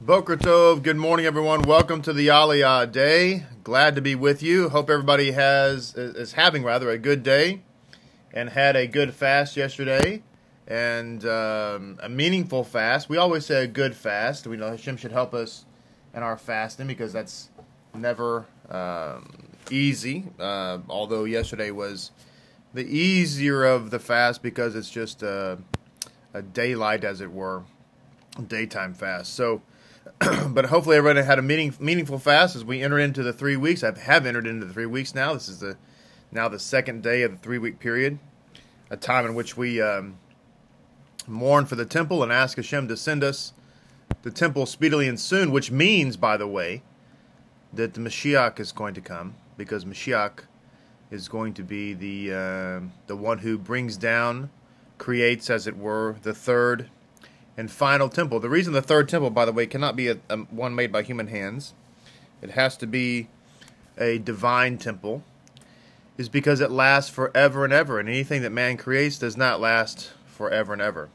Boker Tov, good morning, everyone. Welcome to the Aliyah Day. Glad to be with you. Hope everybody has is having rather a good day, and had a good fast yesterday, and um, a meaningful fast. We always say a good fast. We know Hashem should help us in our fasting because that's never um, easy. Uh, although yesterday was the easier of the fast because it's just a, a daylight, as it were, daytime fast. So. but hopefully everybody had a meaning, meaningful fast as we enter into the three weeks. I have entered into the three weeks now. This is the now the second day of the three week period, a time in which we um, mourn for the temple and ask Hashem to send us the temple speedily and soon. Which means, by the way, that the Mashiach is going to come because Mashiach is going to be the uh, the one who brings down, creates, as it were, the third and final temple. The reason the third temple, by the way, cannot be a, a, one made by human hands, it has to be a divine temple, is because it lasts forever and ever, and anything that man creates does not last forever and ever.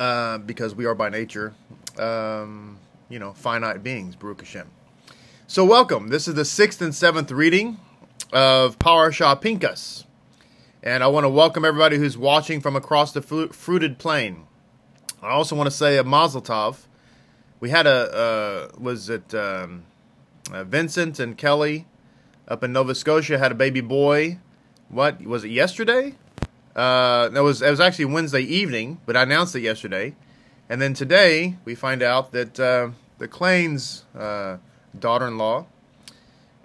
Uh, because we are by nature, um, you know, finite beings, Baruch Hashem. So, welcome. This is the sixth and seventh reading of Parashah Pinchas. And I want to welcome everybody who's watching from across the fruited plain. I also want to say a Mazel Tov. We had a, uh, was it um, uh, Vincent and Kelly up in Nova Scotia had a baby boy. What, was it yesterday? Uh, that was, it was actually Wednesday evening, but I announced it yesterday. And then today we find out that uh, the Clanes uh, daughter-in-law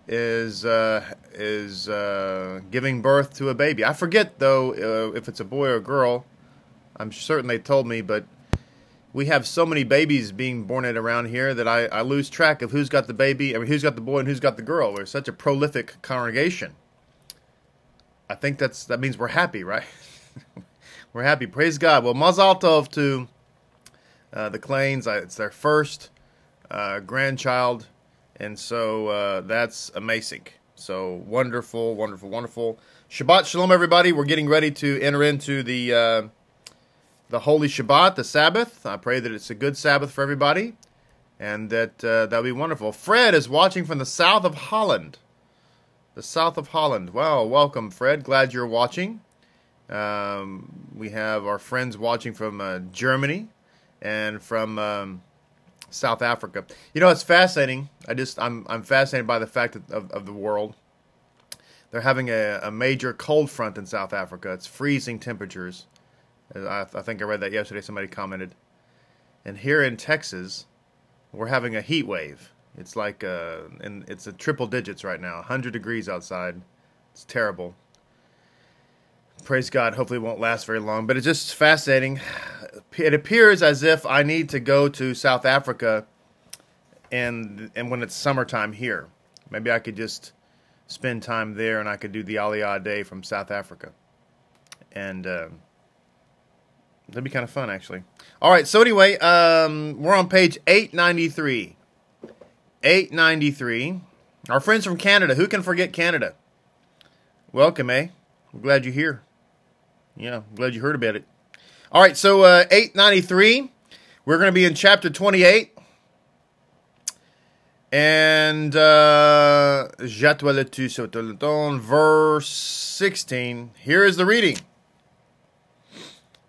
is uh, is uh, giving birth to a baby. I forget though uh, if it's a boy or a girl. I'm certain they told me, but we have so many babies being born around here that I, I lose track of who's got the baby. I mean, who's got the boy and who's got the girl. We're such a prolific congregation. I think that's that means we're happy, right? we're happy. Praise God. Well, Mazal Tov to uh, the Clanes. It's their first uh, grandchild and so uh, that's amazing. So wonderful, wonderful, wonderful. Shabbat shalom, everybody. We're getting ready to enter into the uh, the holy Shabbat, the Sabbath. I pray that it's a good Sabbath for everybody, and that uh, that'll be wonderful. Fred is watching from the south of Holland. The south of Holland. Wow, welcome, Fred. Glad you're watching. Um, we have our friends watching from uh, Germany and from um, South Africa. You know, it's fascinating. I just I'm I'm fascinated by the fact of, of, the world. They're having a, a, major cold front in South Africa. It's freezing temperatures. I, I think I read that yesterday. Somebody commented. And here in Texas, we're having a heat wave. It's like uh, and it's a triple digits right now. 100 degrees outside. It's terrible. Praise God. Hopefully, it won't last very long. But it's just fascinating it appears as if I need to go to South Africa and and when it's summertime here. Maybe I could just spend time there and I could do the Aliyah day from South Africa. And uh, that'd be kind of fun, actually. All right, so anyway, um, we're on page 893. 893. Our friends from Canada. Who can forget Canada? Welcome, eh? I'm glad you're here. Yeah, I'm glad you heard about it. All right, so uh, 893. We're going to be in chapter 28. And uh, verse 16. Here is the reading.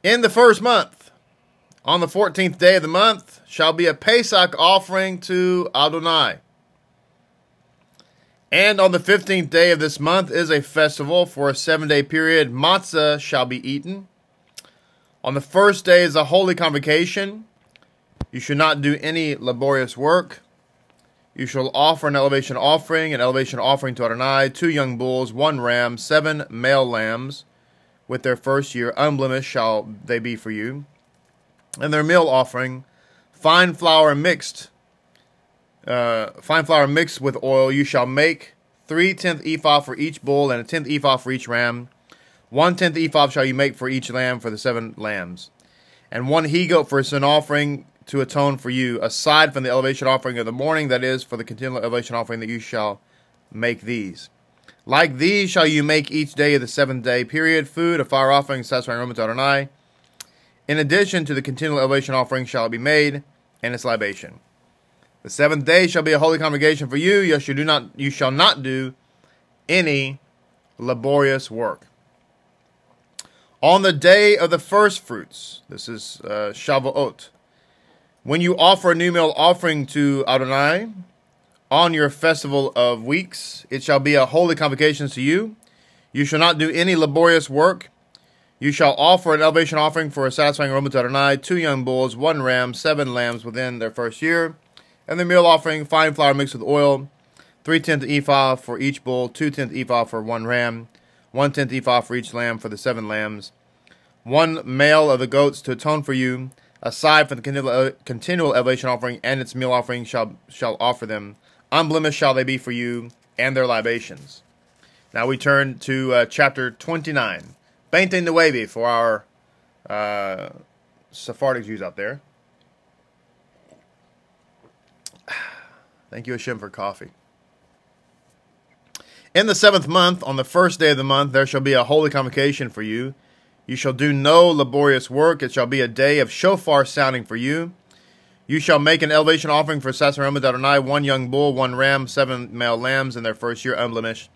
In the first month, on the 14th day of the month, shall be a Pesach offering to Adonai. And on the 15th day of this month is a festival for a seven day period. Matzah shall be eaten. On the first day is a holy convocation. You should not do any laborious work. You shall offer an elevation offering, an elevation offering to Adonai, two young bulls, one ram, seven male lambs, with their first year unblemished shall they be for you. And their meal offering, fine flour mixed, uh, fine flour mixed with oil, you shall make three tenth ephah for each bull and a tenth ephah for each ram one tenth ephah shall you make for each lamb for the seven lambs, and one he goat for a sin offering to atone for you, aside from the elevation offering of the morning, that is, for the continual elevation offering that you shall make these. Like these shall you make each day of the seventh day period food, a fire offering, satisfying aroma to Adonai. In addition to the continual elevation offering shall it be made, and its libation. The seventh day shall be a holy congregation for you. You shall do not you shall not do any laborious work. On the day of the first fruits, this is uh, Shavuot, when you offer a new meal offering to Adonai on your festival of weeks, it shall be a holy convocation to you. You shall not do any laborious work. You shall offer an elevation offering for a satisfying aroma to Adonai, two young bulls, one ram, seven lambs within their first year, and the meal offering, fine flour mixed with oil, three tenth ephah for each bull, two tenth ephah for one ram, one tenth ephah for each lamb for the seven lambs, one male of the goats to atone for you, aside from the continual, elevation offering and its meal offering shall shall offer them. Unblemished shall they be for you, and their libations. Now we turn to uh, chapter 29. 29 for our uh, Sephardic Jews out there. Thank you, Hashem, for coffee. In the seventh month, on the first day of the month, there shall be a holy convocation for you. You shall do no laborious work. It shall be a day of shofar sounding for you. You shall make an elevation offering for Sasaramah Adonai, one young bull, one ram, seven male lambs in their first year unblemished.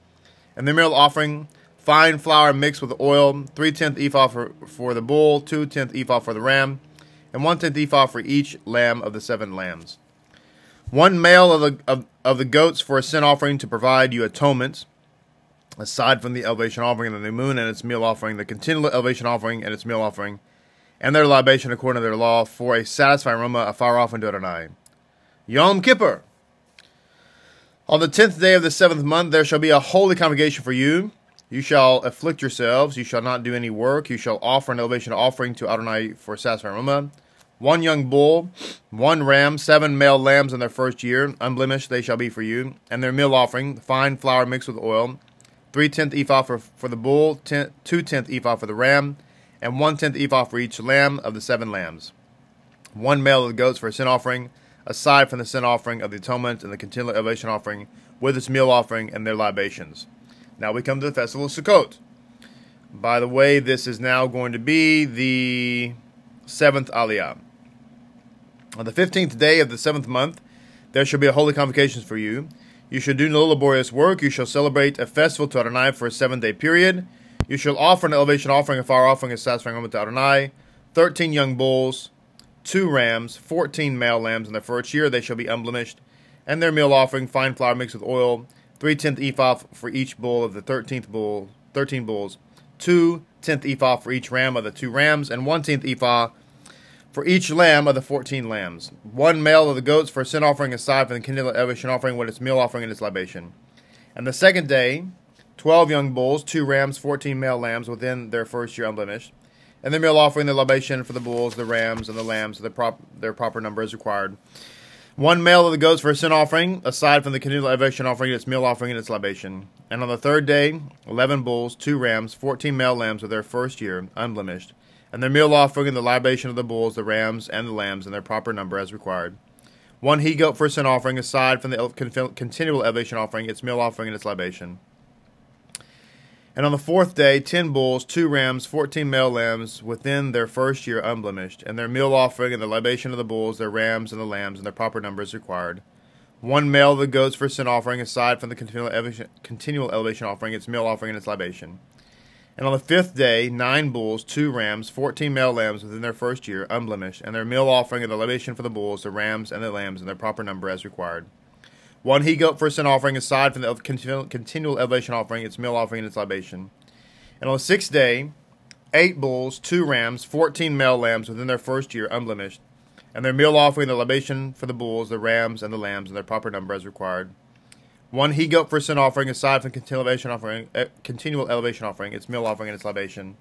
And the meal offering fine flour mixed with oil, three tenth ephah for, for the bull, two tenth ephah for the ram, and one tenth ephah for each lamb of the seven lambs. One male of the of, of the goats for a sin offering to provide you atonement, aside from the elevation offering of the new moon and its meal offering, the continual elevation offering and its meal offering, and their libation according to their law, for a satisfying aroma, a far off unto Adonai. Yom Kippur. On the tenth day of the seventh month there shall be a holy congregation for you. You shall afflict yourselves. You shall not do any work. You shall offer an elevation offering to Adonai for satisfying aroma. One young bull, one ram, seven male lambs in their first year, unblemished they shall be for you, and their meal offering, fine flour mixed with oil, three tenth ephah for, for the bull, ten, two tenth ephah for the ram, and one tenth ephah for each lamb of the seven lambs. One male of the goats for a sin offering, aside from the sin offering of the atonement and the continual elevation offering, with its meal offering and their libations. Now we come to the Festival of Sukkot. By the way, this is now going to be the seventh Aliyah. On the fifteenth day of the seventh month, there shall be a holy convocation for you. You shall do no laborious work. You shall celebrate a festival to Adonai for a seven day period. You shall offer an elevation offering, a fire offering, a satisfying moment to Adonai. Thirteen young bulls, two rams, fourteen male lambs in their first year. They shall be unblemished. And their meal offering, fine flour mixed with oil, three tenth ephah for each bull of the thirteenth bull, thirteen bulls, two tenth ephah for each ram of the two rams, and one tenth ephah for each lamb of the fourteen lambs. One male of the goats for a sin offering aside from the continual elevation offering with its meal offering and its libation. And the second day, twelve young bulls, two rams, fourteen male lambs within their first year unblemished. And the meal offering, the libation for the bulls, the rams, and the lambs, prop, their proper number is required. One male of the goats for a sin offering, aside from the continual elevation offering, its meal offering, and its libation. And on the third day, eleven bulls, two rams, fourteen male lambs of their first year, unblemished. And their meal offering and the libation of the bulls, the rams, and the lambs in their proper number as required. One he goat for a sin offering, aside from the continual elevation offering, its meal offering, and its libation. And on the fourth day, ten bulls, two rams, fourteen male lambs, within their first year unblemished, and their meal offering and the libation of the bulls, their rams and the lambs, and their proper numbers required. One male of the goats for sin offering, aside from the continual continual elevation offering, its meal offering and its libation. And on the fifth day, nine bulls, two rams, fourteen male lambs within their first year, unblemished, and their meal offering and the libation for the bulls, the rams, and the lambs, in their proper number as required. One he goat for a sin offering aside from the continual elevation offering, its meal offering, and its libation. And on the sixth day, eight bulls, two rams, fourteen male lambs within their first year, unblemished, and their meal offering, and the libation for the bulls, the rams, and the lambs, in their proper number as required. One he goat for sin offering aside from continual elevation offering, uh, continual elevation offering, its meal offering, and its libation.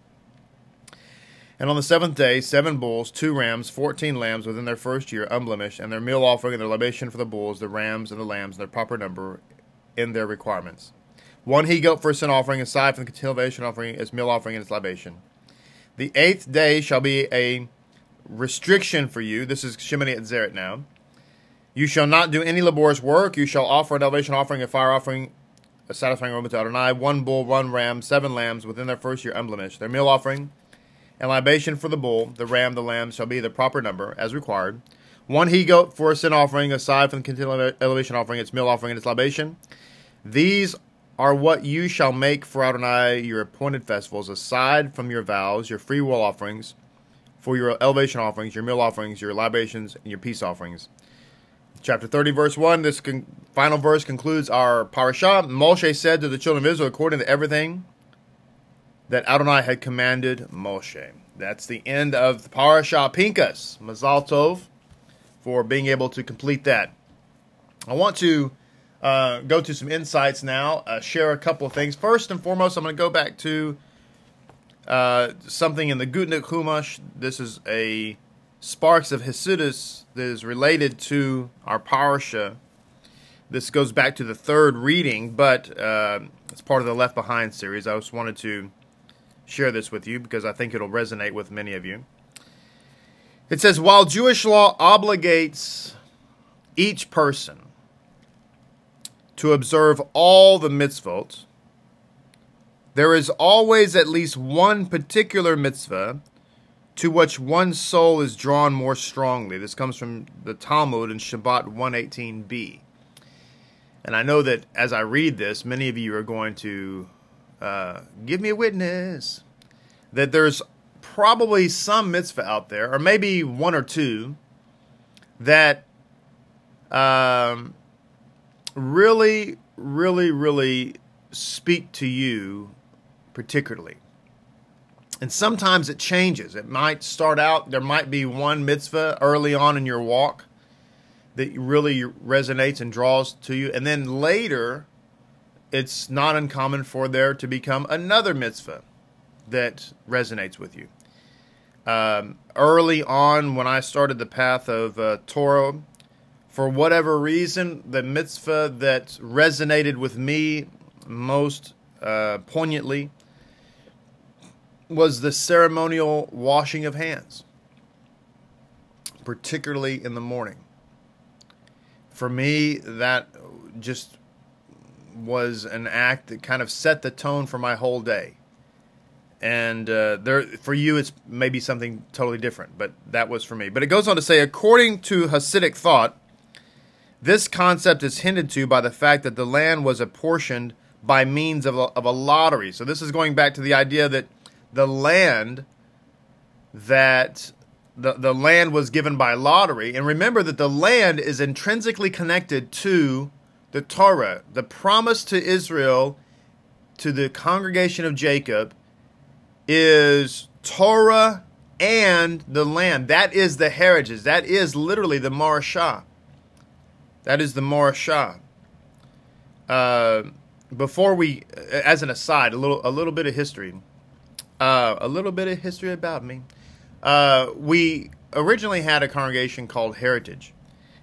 And on the seventh day, seven bulls, two rams, fourteen lambs within their first year, unblemished, and their meal offering and their libation for the bulls, the rams, and the lambs in their proper number in their requirements. One he goat for a sin offering, aside from the continuation offering, its meal offering, and its libation. The eighth day shall be a restriction for you. This is Shemini Atzeret now. You shall not do any laborious work. You shall offer an elevation offering, a fire offering, a satisfying aroma to Adonai, one bull, one ram, seven lambs within their first year unblemished. Their meal offering, and libation for the bull, the ram, the lamb shall be the proper number, as required. One he goat for a sin offering, aside from the continual elevation offering, its meal offering, and its libation. These are what you shall make for Adonai your appointed festivals, aside from your vows, your free will offerings, for your elevation offerings, your meal offerings, your libations, and your peace offerings. Chapter 30, verse 1, this con- final verse concludes our parashah. Moshe said to the children of Israel, according to everything that Adonai had commanded Moshe. That's the end of the parashah Pinchas. Mazal Tov for being able to complete that. I want to uh, go to some insights now, uh, share a couple of things. First and foremost, I'm going to go back to uh, something in the Gutnick Chumash. This is a Sparks of Hasidus that is related to our parasha. This goes back to the third reading, but uh, it's part of the Left Behind series. I just wanted to share this with you because I think it'll resonate with many of you. It says, while Jewish law obligates each person to observe all the mitzvot, there is always at least one particular mitzvah to which one soul is drawn more strongly. This comes from the Talmud in Shabbat 118b. And I know that as I read this, many of you are going to uh, give me a witness that there's probably some mitzvah out there, or maybe one or two, that um, really, really, really speak to you particularly. And sometimes it changes. It might start out, there might be one mitzvah early on in your walk that really resonates and draws to you. And then later, it's not uncommon for there to become another mitzvah that resonates with you. Um, early on, when I started the path of uh, Torah, for whatever reason, the mitzvah that resonated with me most uh, poignantly was the ceremonial washing of hands, particularly in the morning. For me, that just was an act that kind of set the tone for my whole day. And uh, there, for you, it's maybe something totally different, but that was for me. But it goes on to say, according to Hasidic thought, this concept is hinted to by the fact that the land was apportioned by means of a, of a lottery. So this is going back to the idea that the land that the, the land was given by lottery. And remember that the land is intrinsically connected to the Torah. The promise to Israel, to the congregation of Jacob, is Torah and the land. That is the heritage. That is literally the Morashah. That is the Morashah. Uh, before we, as an aside, a little a little bit of history. Uh, a little bit of history about me. Uh, we originally had a congregation called Heritage,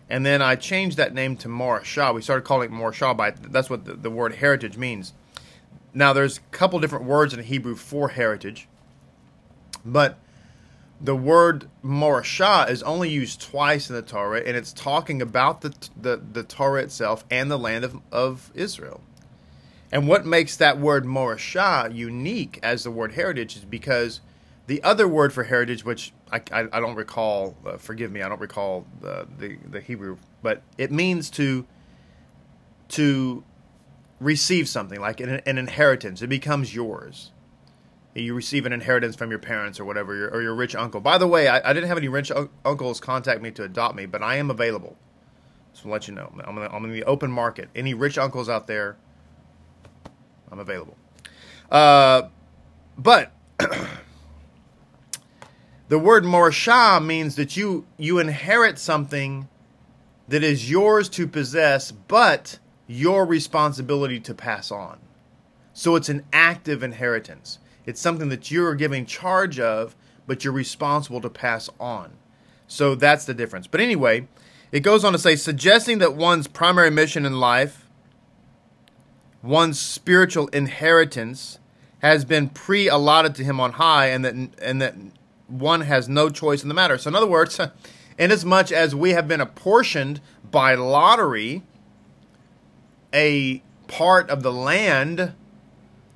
and then I changed that name to Morashah. We started calling it Morashah by that's what the, the word heritage means. Now, there's a couple different words in Hebrew for heritage, but the word Morashah is only used twice in the Torah, and it's talking about the, the, the Torah itself and the land of, of Israel. And what makes that word Morashah unique as the word heritage is because the other word for heritage, which I, I, I don't recall, uh, forgive me, I don't recall the, the, Hebrew, but it means to to receive something like an, an, inheritance. It becomes yours. You receive an inheritance from your parents or whatever, your, or your rich uncle. By the way, I, I didn't have any rich un- uncles contact me to adopt me, but I am available. Just to let you know, I'm I'm in the open market. Any rich uncles out there, I'm available. Uh, but the word morashah means that you you inherit something that is yours to possess, but your responsibility to pass on. So it's an active inheritance. It's something that you're giving charge of, but you're responsible to pass on. So that's the difference. But anyway, it goes on to say suggesting that one's primary mission in life one's spiritual inheritance has been pre-allotted to him on high and that and that one has no choice in the matter. So in other words, inasmuch as we have been apportioned by lottery a part of the land,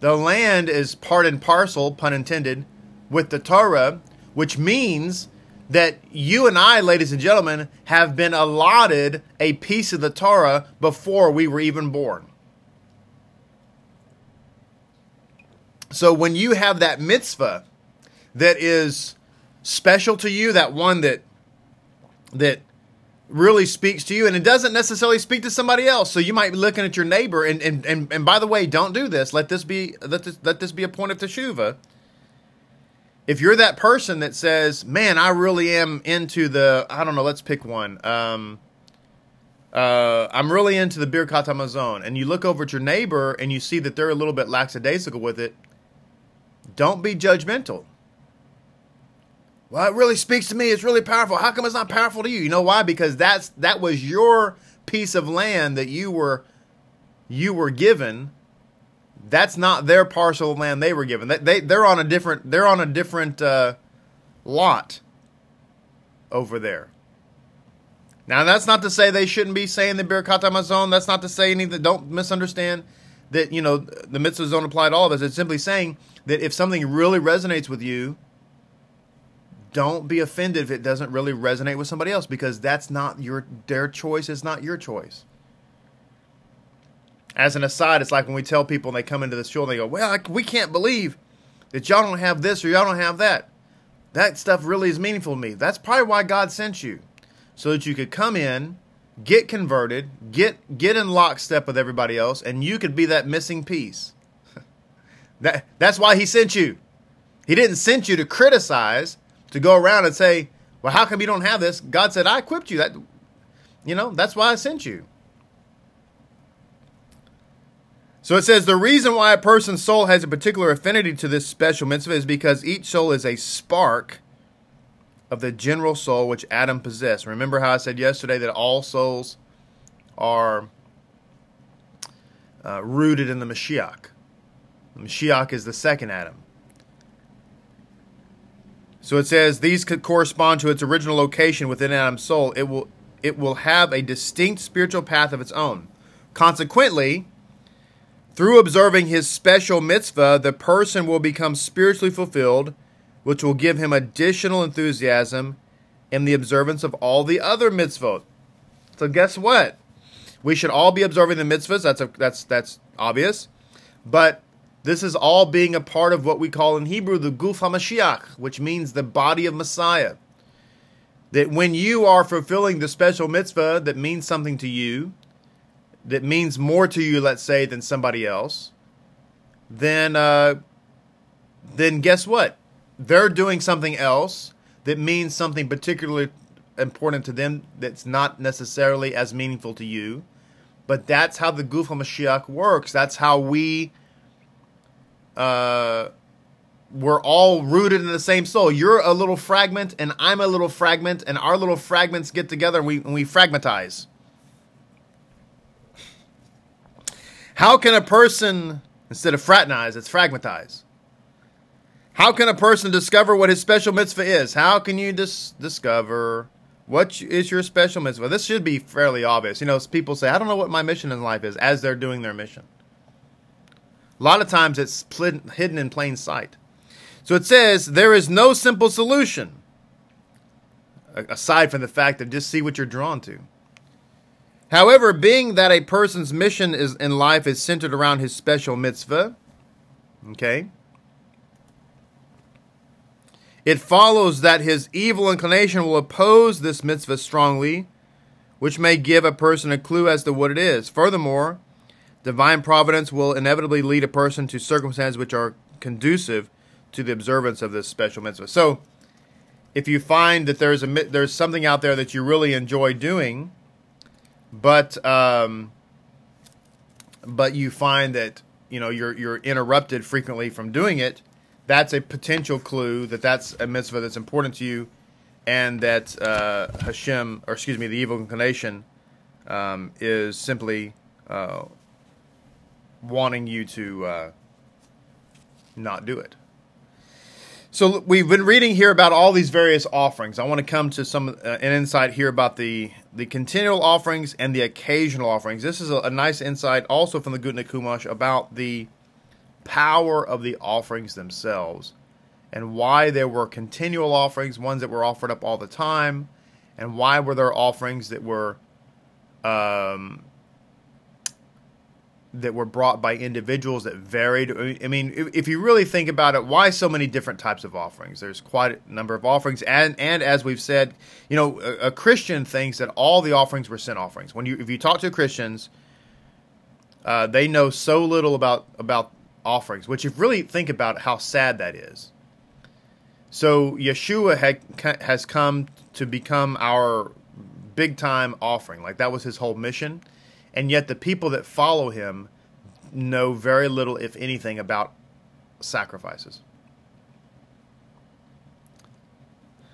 the land is part and parcel, pun intended, with the Torah, which means that you and I, ladies and gentlemen, have been allotted a piece of the Torah before we were even born. So when you have that mitzvah that is special to you, that one that that really speaks to you, and it doesn't necessarily speak to somebody else. So you might be looking at your neighbor, and and and, and by the way, don't do this. Let this be let this let this be a point of teshuva if you're that person that says, "Man, I really am into the," I don't know, let's pick one. Um, uh, I'm really into the Birkat Hamazon, and you look over at your neighbor and you see that they're a little bit lackadaisical with it. Don't be judgmental. Well, it really speaks to me. It's really powerful. How come it's not powerful to you? You know why? Because that's that was your piece of land that you were you were given that's not their parcel of land they were given. They, they they're on a different they're on a different uh, lot over there. Now that's not to say they shouldn't be saying the Birkat Hamazon. That's not to say anything. Don't misunderstand that you know the mitzvahs don't apply to all of us. It's simply saying that if something really resonates with you, don't be offended if it doesn't really resonate with somebody else because that's not your their choice is not your choice as an aside, it's like when we tell people and they come into the show and they go, "Well, we can't believe that y'all don't have this or y'all don't have that." That stuff really is meaningful to me. That's probably why God sent you, so that you could come in, get converted, get get in lockstep with everybody else, and you could be that missing piece. that that's why He sent you. He didn't send you to criticize, to go around and say, "Well, how come you don't have this?" God said, "I equipped you." That you know, that's why I sent you. So it says the reason why a person's soul has a particular affinity to this special mitzvah is because each soul is a spark of the general soul which Adam possessed. Remember how I said yesterday that all souls are uh, rooted in the Mashiach. The Mashiach is the second Adam. So it says these could correspond to its original location within Adam's soul. It will it will have a distinct spiritual path of its own. Consequently, through observing his special mitzvah, the person will become spiritually fulfilled, which will give him additional enthusiasm in the observance of all the other mitzvot. So guess what? We should all be observing the mitzvahs. That's a, that's that's obvious, but this is all being a part of what we call in Hebrew the Guf HaMashiach, which means the body of Messiah. That when you are fulfilling the special mitzvah that means something to you, that means more to you, let's say, than somebody else, then uh, then guess what? They're doing something else that means something particularly important to them that's not necessarily as meaningful to you. But that's how the Guf Mashiach works. That's how we uh, we're all rooted in the same soul. You're a little fragment, and I'm a little fragment, and our little fragments get together and we, and we fragmentize. How can a person, instead of fraternize, it's fragmentize? How can a person discover what his special mitzvah is? How can you dis- discover what is your special mitzvah? This should be fairly obvious. You know, people say, I don't know what my mission in life is as they're doing their mission. A lot of times it's pl- hidden in plain sight. So it says, there is no simple solution aside from the fact of just see what you're drawn to. However, being that a person's mission is in life is centered around his special mitzvah, okay, it follows that his evil inclination will oppose this mitzvah strongly, which may give a person a clue as to what it is. Furthermore, divine providence will inevitably lead a person to circumstances which are conducive to the observance of this special mitzvah. So, if you find that there's a there's something out there that you really enjoy doing, but um, but you find that you know you're you're interrupted frequently from doing it. That's a potential clue that that's a mitzvah that's important to you, and that uh, Hashem, or excuse me, the evil inclination, um, is simply uh, wanting you to uh, not do it. So we've been reading here about all these various offerings. I want to come to some uh, an insight here about the the continual offerings and the occasional offerings. This is a, a nice insight also from the Gutnick Chumash about the power of the offerings themselves and why there were continual offerings, ones that were offered up all the time, and why were there offerings that were um, that were brought by individuals that varied. I mean, if you really think about it, why so many different types of offerings? There's quite a number of offerings, and and as we've said, you know, a, a Christian thinks that all the offerings were sin offerings. When you if you talk to Christians, uh, they know so little about about offerings. Which, if really think about how sad that is. So Yeshua had has come to become our big time offering. Like that was his whole mission and yet the people that follow him know very little, if anything, about sacrifices.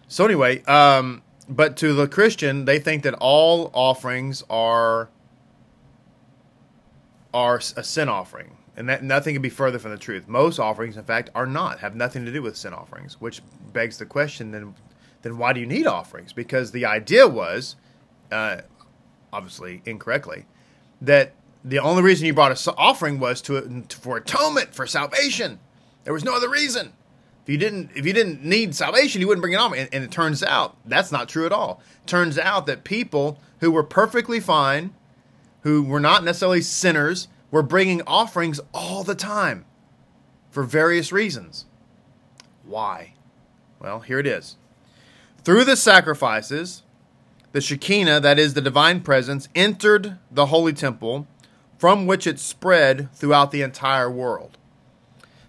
So anyway, um, but to the Christian, they think that all offerings are are a sin offering, and that nothing could be further from the truth. Most offerings, in fact, are not have nothing to do with sin offerings, which begs the question: then, then why do you need offerings? Because the idea was, uh, obviously incorrectly, that the only reason you brought an offering was to for atonement for salvation. There was no other reason. If you didn't if you didn't need salvation, you wouldn't bring it on. And, and it turns out that's not true at all. Turns out that people who were perfectly fine, who were not necessarily sinners, were bringing offerings all the time for various reasons. Why? Well, here it is. Through the sacrifices, the Shekinah, that is the divine presence, entered the holy temple, from which it spread throughout the entire world.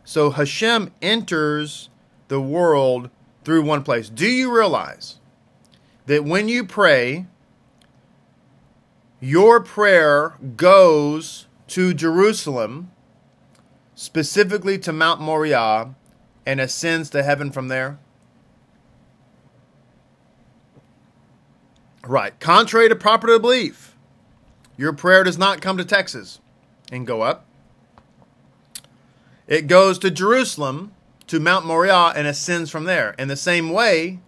So Hashem enters the world through one place. Do you realize that when you pray, your prayer goes to Jerusalem, specifically to Mount Moriah, and ascends to heaven from there? Right. Contrary to popular belief, your prayer does not come to Texas and go up. It goes to Jerusalem, to Mount Moriah, and ascends from there. In the same way,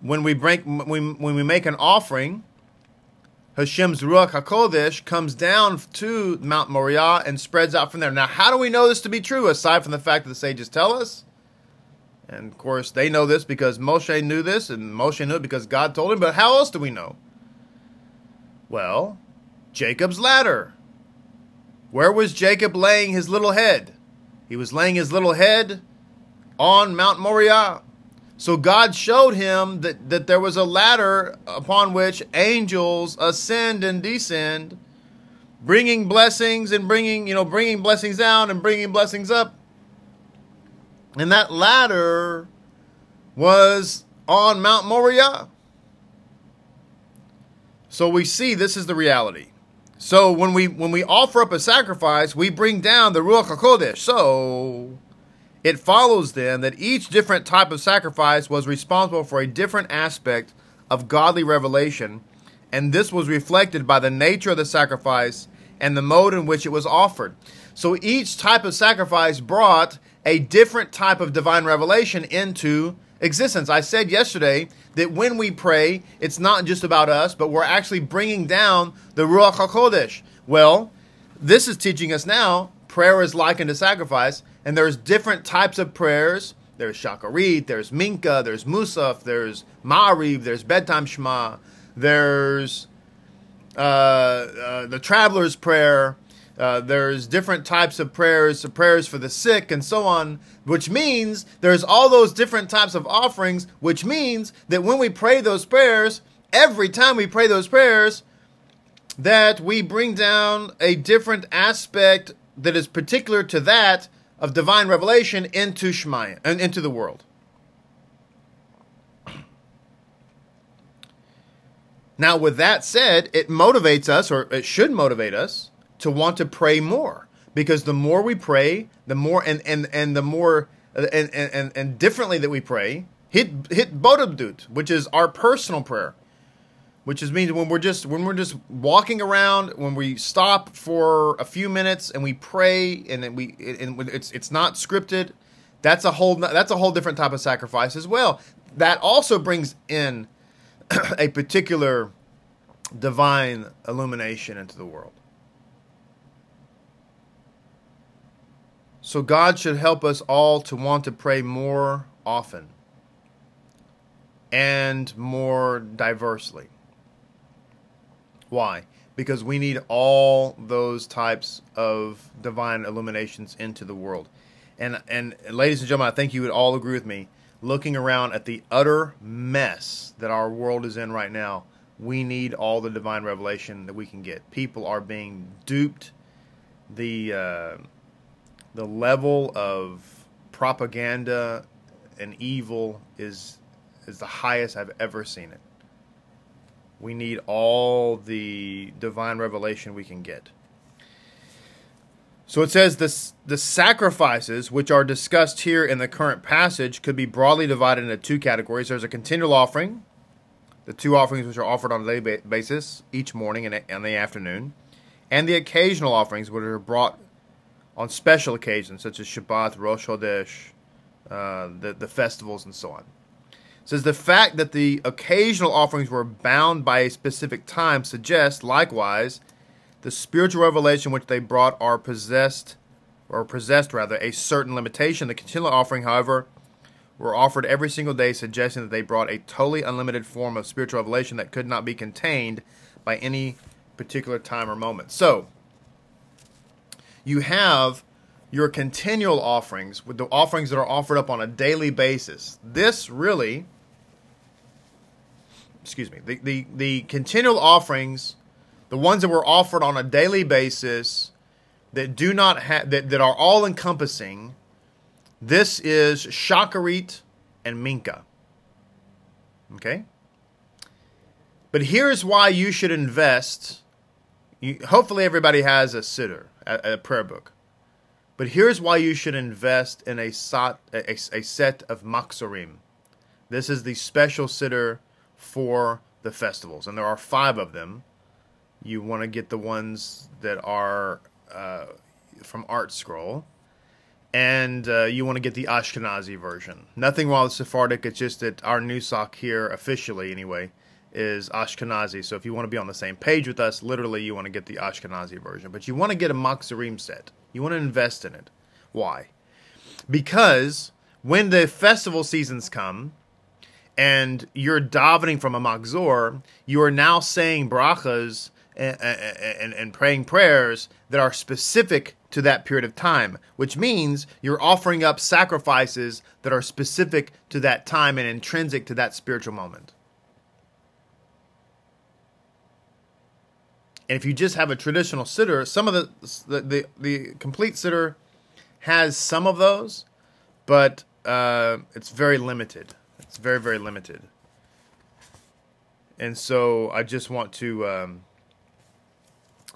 when we break, when, when we make an offering, Hashem's Ruach HaKodesh comes down to Mount Moriah and spreads out from there. Now, how do we know this to be true, aside from the fact that the sages tell us? And of course, they know this because Moshe knew this, and Moshe knew it because God told him. But how else do we know? Well, Jacob's ladder. Where was Jacob laying his little head? He was laying his little head on Mount Moriah. So God showed him that, that there was a ladder upon which angels ascend and descend, bringing blessings and bringing, you know, bringing blessings down and bringing blessings up. And that ladder was on Mount Moriah. So we see this is the reality. So when we when we offer up a sacrifice, we bring down the Ruach HaKodesh. So it follows then that each different type of sacrifice was responsible for a different aspect of godly revelation, and this was reflected by the nature of the sacrifice and the mode in which it was offered. So each type of sacrifice brought a different type of divine revelation into existence. I said yesterday that when we pray, it's not just about us, but we're actually bringing down the Ruach HaKodesh. Well, this is teaching us now prayer is likened to sacrifice, and there's different types of prayers. There's Shacharit, there's Mincha, there's Musaf, there's Ma'ariv, there's Bedtime Shema, there's uh, uh, the Traveler's Prayer, uh, there's different types of prayers, prayers for the sick, and so on, which means there's all those different types of offerings, which means that when we pray those prayers, every time we pray those prayers, that we bring down a different aspect that is particular to that of divine revelation into Shemaya and into the world. Now, with that said, it motivates us, or it should motivate us, to want to pray more because the more we pray, the more and and and the more and and and differently that we pray, hit hit which is our personal prayer, which is means when we're just when we're just walking around, when we stop for a few minutes and we pray, and then we and it's it's not scripted. That's a whole that's a whole different type of sacrifice as well. That also brings in a particular divine illumination into the world. So God should help us all to want to pray more often and more diversely. Why? Because we need all those types of divine illuminations into the world. And and ladies and gentlemen, I think you would all agree with me. Looking around at the utter mess that our world is in right now, we need all the divine revelation that we can get. People are being duped. The uh, the level of propaganda and evil is is the highest I've ever seen it. We need all the divine revelation we can get. So it says this, the sacrifices which are discussed here in the current passage could be broadly divided into two categories. There's a continual offering, the two offerings which are offered on a daily basis each morning and in the afternoon, and the occasional offerings which are brought on special occasions such as Shabbat, Rosh Chodesh, uh, the, the festivals, and so on. Says the fact that the occasional offerings were bound by a specific time suggests, likewise, the spiritual revelation which they brought are possessed, or possessed rather, a certain limitation. The continual offering, however, were offered every single day, suggesting that they brought a totally unlimited form of spiritual revelation that could not be contained by any particular time or moment. So, you have your continual offerings with the offerings that are offered up on a daily basis. This really, excuse me, the, the, the continual offerings, the ones that were offered on a daily basis that do not have, that, that are all encompassing, this is Shacharit and Mincha. Okay? But here's why you should invest. You, hopefully, everybody has a siddur, a, a prayer book. But here's why you should invest in a, a, a set of machzorim. This is the special siddur for the festivals, and there are five of them. You want to get the ones that are uh, from ArtScroll, and uh, you want to get the Ashkenazi version. Nothing wrong with Sephardic, it's just that our nusach here, officially anyway, is Ashkenazi. So if you want to be on the same page with us, literally you want to get the Ashkenazi version. But you want to get a Machzorim set. You want to invest in it. Why? Because when the festival seasons come and you're davening from a Machzor, you are now saying brachas and, and, and, praying prayers that are specific to that period of time, which means you're offering up sacrifices that are specific to that time and intrinsic to that spiritual moment. And if you just have a traditional siddur, some of the the the, the complete siddur has some of those, but uh, it's very limited. It's very very limited. And so I just want to um,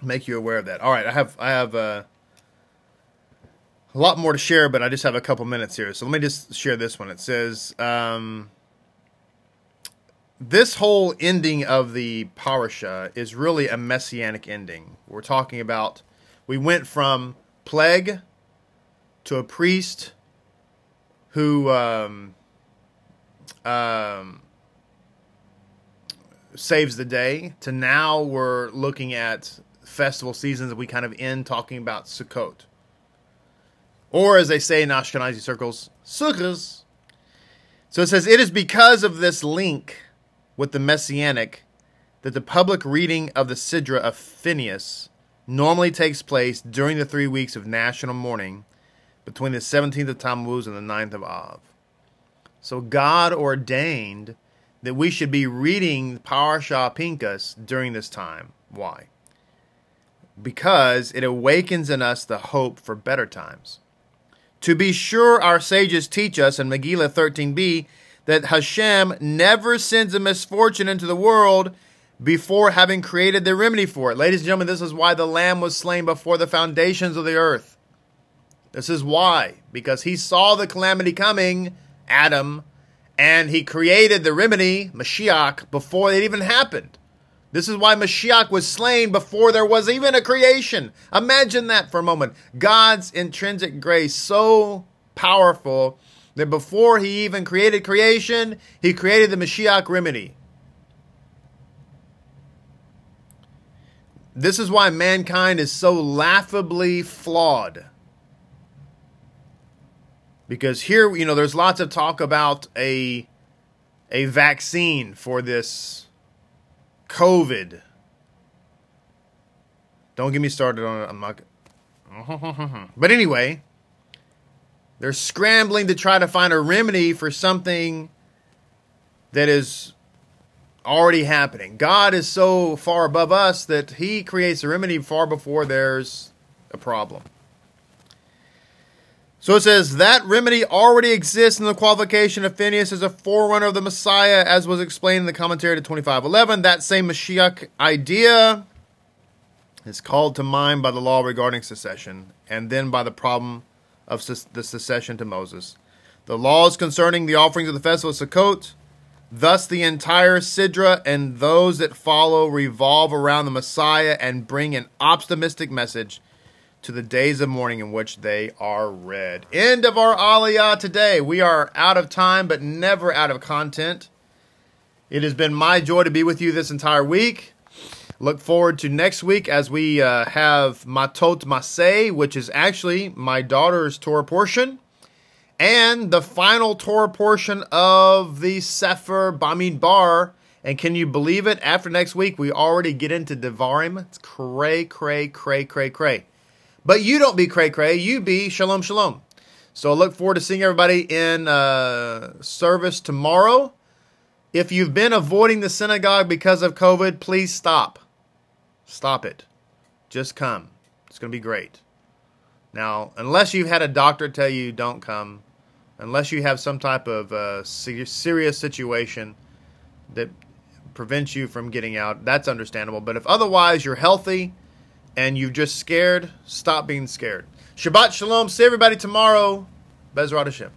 make you aware of that. All right, I have I have uh, a lot more to share, but I just have a couple minutes here. So let me just share this one. It says. Um, this whole ending of the parasha is really a messianic ending. We're talking about we went from plague to a priest who um, um, saves the day to now we're looking at festival seasons that we kind of end talking about Sukkot. Or as they say in Ashkenazi circles, Sukkos. So it says, It is because of this link with the Messianic that the public reading of the Sidra of Phineas normally takes place during the three weeks of national mourning between the 17th of Tammuz and the 9th of Av. So God ordained that we should be reading Parashah Pinchas during this time. Why? Because it awakens in us the hope for better times. To be sure, our sages teach us in Megillah 13b that Hashem never sends a misfortune into the world before having created the remedy for it. Ladies and gentlemen, this is why the Lamb was slain before the foundations of the earth. This is why. Because he saw the calamity coming, Adam, and he created the remedy, Mashiach, before it even happened. This is why Mashiach was slain before there was even a creation. Imagine that for a moment. God's intrinsic grace so powerful that before he even created creation, he created the Mashiach remedy. This is why mankind is so laughably flawed. Because here, you know, there's lots of talk about a a vaccine for this COVID. Don't get me started on it. I'm not. But anyway, they're scrambling to try to find a remedy for something that is already happening. God is so far above us that He creates a remedy far before there's a problem. So it says that remedy already exists in the qualification of Phineas as a forerunner of the Messiah, as was explained in the commentary to 2511. That same Mashiach idea is called to mind by the law regarding secession, and then by the problem of the secession to Moses. The laws concerning the offerings of the festival of Sukkot, thus the entire Sidra and those that follow revolve around the Messiah and bring an optimistic message to the days of mourning in which they are read. End of our Aliyah today. We are out of time, but never out of content. It has been my joy to be with you this entire week. Look forward to next week as we uh, have Matot Masei, which is actually my daughter's Torah portion, and the final Torah portion of the Sefer Bamidbar. And can you believe it? After next week, we already get into Devarim. It's cray, cray, cray, cray, cray. But you don't be cray cray, you be shalom shalom. So I look forward to seeing everybody in uh, service tomorrow. If you've been avoiding the synagogue because of COVID, please stop. Stop it. Just come. It's going to be great. Now, unless you've had a doctor tell you don't come, unless you have some type of uh, serious situation that prevents you from getting out, that's understandable. But if otherwise you're healthy, and you're just scared, stop being scared. Shabbat Shalom. See everybody tomorrow. Bezrat Hashem.